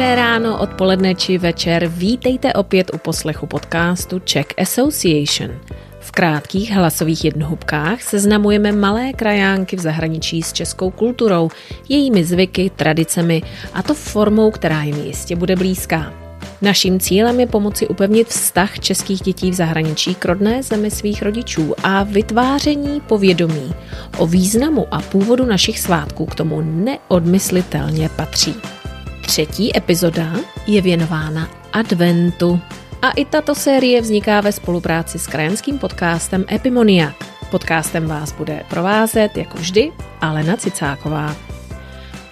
Dobré ráno, odpoledne či večer. Vítejte opět u poslechu podcastu Czech Association. V krátkých hlasových jednohubkách seznamujeme malé krajánky v zahraničí s českou kulturou, jejími zvyky, tradicemi a to formou, která jim jistě bude blízká. Naším cílem je pomoci upevnit vztah českých dětí v zahraničí k rodné zemi svých rodičů a vytváření povědomí o významu a původu našich svátků k tomu neodmyslitelně patří. Třetí epizoda je věnována adventu. A i tato série vzniká ve spolupráci s krajanským podcastem Epimonia. Podcastem vás bude provázet, jako vždy, Alena Cicáková.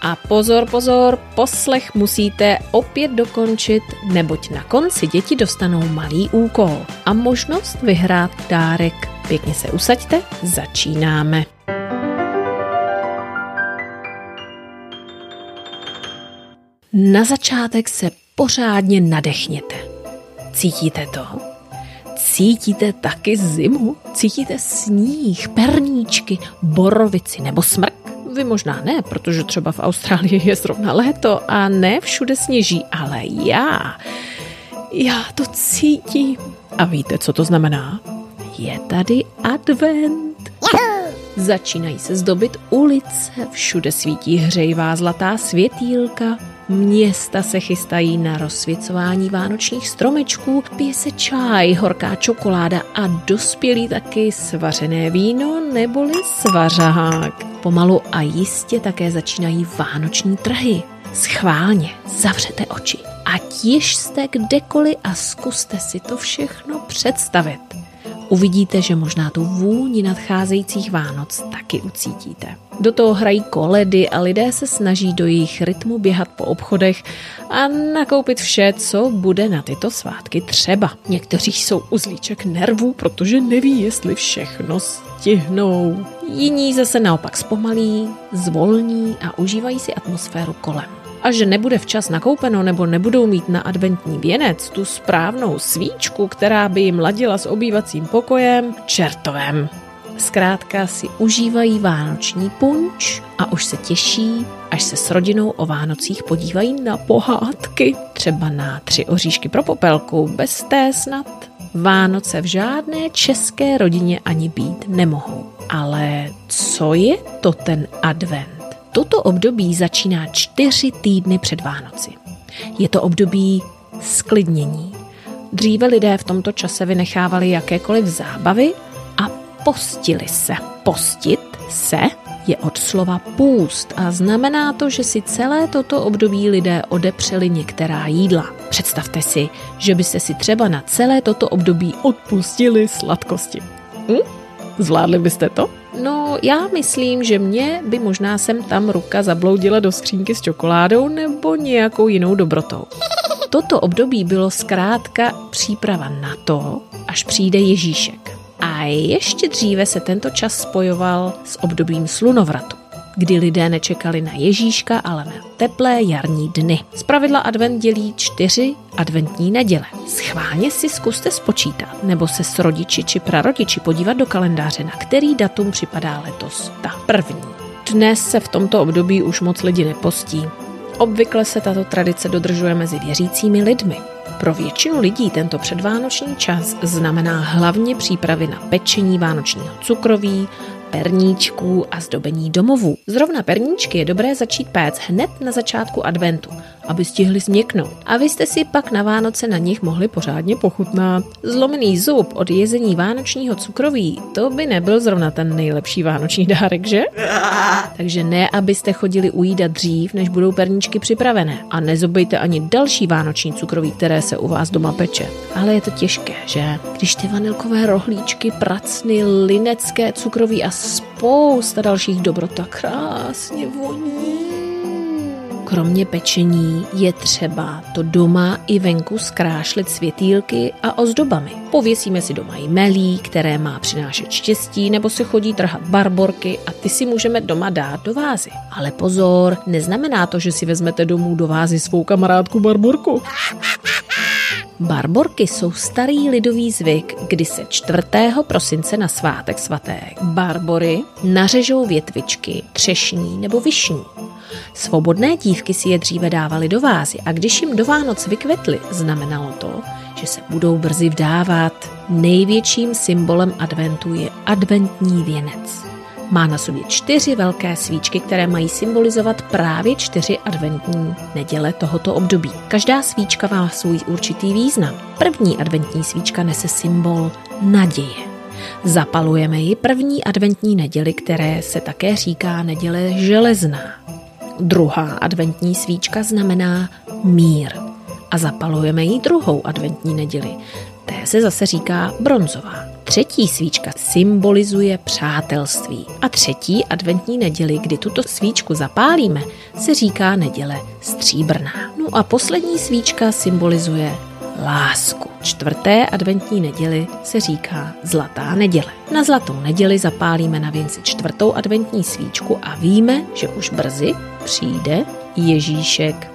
A pozor, pozor, poslech musíte opět dokončit, neboť na konci děti dostanou malý úkol a možnost vyhrát dárek. Pěkně se usaďte, začínáme. Na začátek se pořádně nadechněte. Cítíte to? Cítíte taky zimu? Cítíte sníh, perníčky, borovici nebo smrk? Vy možná ne, protože třeba v Austrálii je zrovna léto a ne všude sněží, ale já, já to cítím. A víte, co to znamená? Je tady advent. Začínají se zdobit ulice, všude svítí hřejivá zlatá světýlka, Města se chystají na rozsvěcování vánočních stromečků, pije se čaj, horká čokoláda a dospělý taky svařené víno neboli svařahák. Pomalu a jistě také začínají vánoční trhy. Schválně zavřete oči a těž jste kdekoliv a zkuste si to všechno představit. Uvidíte, že možná tu vůni nadcházejících Vánoc taky ucítíte. Do toho hrají koledy a lidé se snaží do jejich rytmu běhat po obchodech a nakoupit vše, co bude na tyto svátky třeba. Někteří jsou uzlíček nervů, protože neví, jestli všechno stihnou. Jiní zase naopak zpomalí, zvolní a užívají si atmosféru kolem a že nebude včas nakoupeno nebo nebudou mít na adventní věnec tu správnou svíčku, která by jim ladila s obývacím pokojem, čertovem. Zkrátka si užívají vánoční punč a už se těší, až se s rodinou o Vánocích podívají na pohádky. Třeba na tři oříšky pro popelku, bez té snad. Vánoce v žádné české rodině ani být nemohou. Ale co je to ten advent? Toto období začíná čtyři týdny před Vánoci. Je to období sklidnění. Dříve lidé v tomto čase vynechávali jakékoliv zábavy a postili se. Postit se je od slova půst a znamená to, že si celé toto období lidé odepřeli některá jídla. Představte si, že byste si třeba na celé toto období odpustili sladkosti. Hm? Zvládli byste to? No, já myslím, že mě by možná sem tam ruka zabloudila do skřínky s čokoládou nebo nějakou jinou dobrotou. Toto období bylo zkrátka příprava na to, až přijde Ježíšek. A ještě dříve se tento čas spojoval s obdobím slunovratu kdy lidé nečekali na Ježíška, ale na teplé jarní dny. Zpravidla advent dělí čtyři adventní neděle. Schválně si zkuste spočítat, nebo se s rodiči či prarodiči podívat do kalendáře, na který datum připadá letos ta první. Dnes se v tomto období už moc lidi nepostí. Obvykle se tato tradice dodržuje mezi věřícími lidmi. Pro většinu lidí tento předvánoční čas znamená hlavně přípravy na pečení vánočního cukroví, perníčků a zdobení domovů. Zrovna perníčky je dobré začít péct hned na začátku adventu, aby stihli změknout. A vy jste si pak na Vánoce na nich mohli pořádně pochutnat. Zlomený zub od jezení vánočního cukroví, to by nebyl zrovna ten nejlepší vánoční dárek, že? Takže ne, abyste chodili ujídat dřív, než budou perníčky připravené. A nezobejte ani další vánoční cukroví, které se u vás doma peče. Ale je to těžké, že? Když ty vanilkové rohlíčky, pracny, linecké cukroví a spousta dalších dobrot tak krásně voní. Kromě pečení je třeba to doma i venku zkrášlit světýlky a ozdobami. Pověsíme si doma i melí, které má přinášet štěstí, nebo se chodí trhat barborky a ty si můžeme doma dát do vázy. Ale pozor, neznamená to, že si vezmete domů do vázy svou kamarádku barborku. Barborky jsou starý lidový zvyk, kdy se 4. prosince na svátek svaté barbory nařežou větvičky třešní nebo vyšní. Svobodné dívky si je dříve dávaly do vázy a když jim do Vánoc vykvetly, znamenalo to, že se budou brzy vdávat. Největším symbolem adventu je adventní věnec. Má na sobě čtyři velké svíčky, které mají symbolizovat právě čtyři adventní neděle tohoto období. Každá svíčka má svůj určitý význam. První adventní svíčka nese symbol naděje. Zapalujeme ji první adventní neděli, které se také říká neděle železná. Druhá adventní svíčka znamená mír a zapalujeme ji druhou adventní neděli. Té se zase říká bronzová. Třetí svíčka symbolizuje přátelství a třetí adventní neděli, kdy tuto svíčku zapálíme, se říká neděle stříbrná. No a poslední svíčka symbolizuje lásku. Čtvrté adventní neděli se říká Zlatá neděle. Na Zlatou neděli zapálíme na věnci čtvrtou adventní svíčku a víme, že už brzy přijde Ježíšek.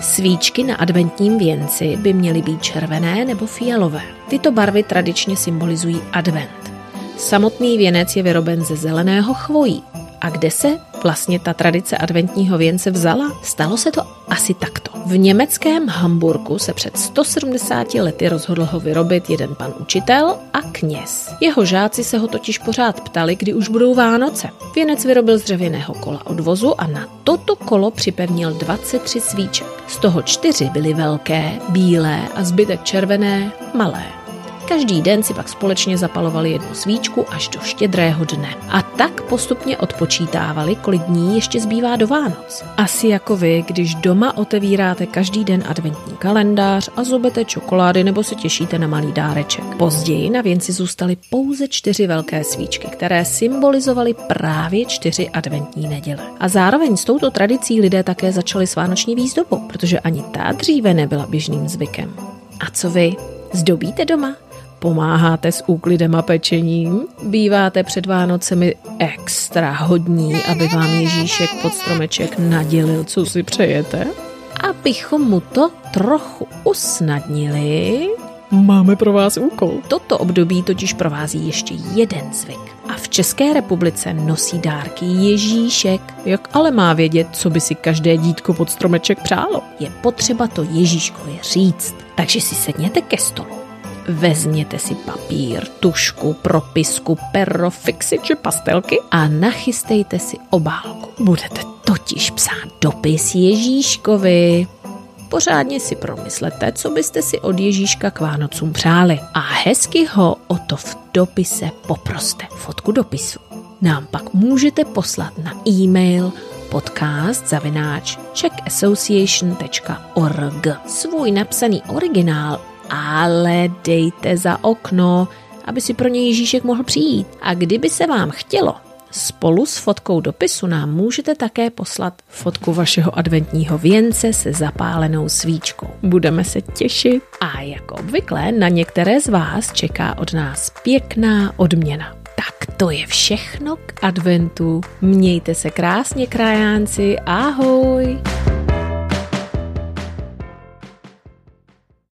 Svíčky na adventním věnci by měly být červené nebo fialové. Tyto barvy tradičně symbolizují advent. Samotný věnec je vyroben ze zeleného chvojí. A kde se vlastně ta tradice adventního věnce vzala? Stalo se to asi takto. V německém Hamburgu se před 170 lety rozhodl ho vyrobit jeden pan učitel a kněz. Jeho žáci se ho totiž pořád ptali, kdy už budou Vánoce. Věnec vyrobil z dřevěného kola odvozu a na toto kolo připevnil 23 svíček. Z toho čtyři byly velké, bílé a zbytek červené, malé. Každý den si pak společně zapalovali jednu svíčku až do štědrého dne. A tak postupně odpočítávali, kolik dní ještě zbývá do Vánoc. Asi jako vy, když doma otevíráte každý den adventní kalendář a zobete čokolády nebo se těšíte na malý dáreček. Později na věnci zůstaly pouze čtyři velké svíčky, které symbolizovaly právě čtyři adventní neděle. A zároveň s touto tradicí lidé také začali s vánoční výzdobou, protože ani ta dříve nebyla běžným zvykem. A co vy? Zdobíte doma? Pomáháte s úklidem a pečením? Býváte před Vánocemi extra hodní, aby vám Ježíšek pod stromeček nadělil, co si přejete? Abychom mu to trochu usnadnili, Máme pro vás úkol. Toto období totiž provází ještě jeden zvyk. A v České republice nosí dárky Ježíšek. Jak ale má vědět, co by si každé dítko pod stromeček přálo? Je potřeba to Ježíškovi říct. Takže si sedněte ke stolu Vezměte si papír, tušku, propisku, pero, fixiče, pastelky a nachystejte si obálku. Budete totiž psát dopis Ježíškovi. Pořádně si promyslete, co byste si od Ježíška k Vánocům přáli a hezky ho o to v dopise poproste. Fotku dopisu nám pak můžete poslat na e-mail podcast zavináč. Svůj napsaný originál ale dejte za okno, aby si pro ně Ježíšek mohl přijít. A kdyby se vám chtělo, Spolu s fotkou dopisu nám můžete také poslat fotku vašeho adventního věnce se zapálenou svíčkou. Budeme se těšit a jako obvykle na některé z vás čeká od nás pěkná odměna. Tak to je všechno k adventu. Mějte se krásně, krajánci. Ahoj!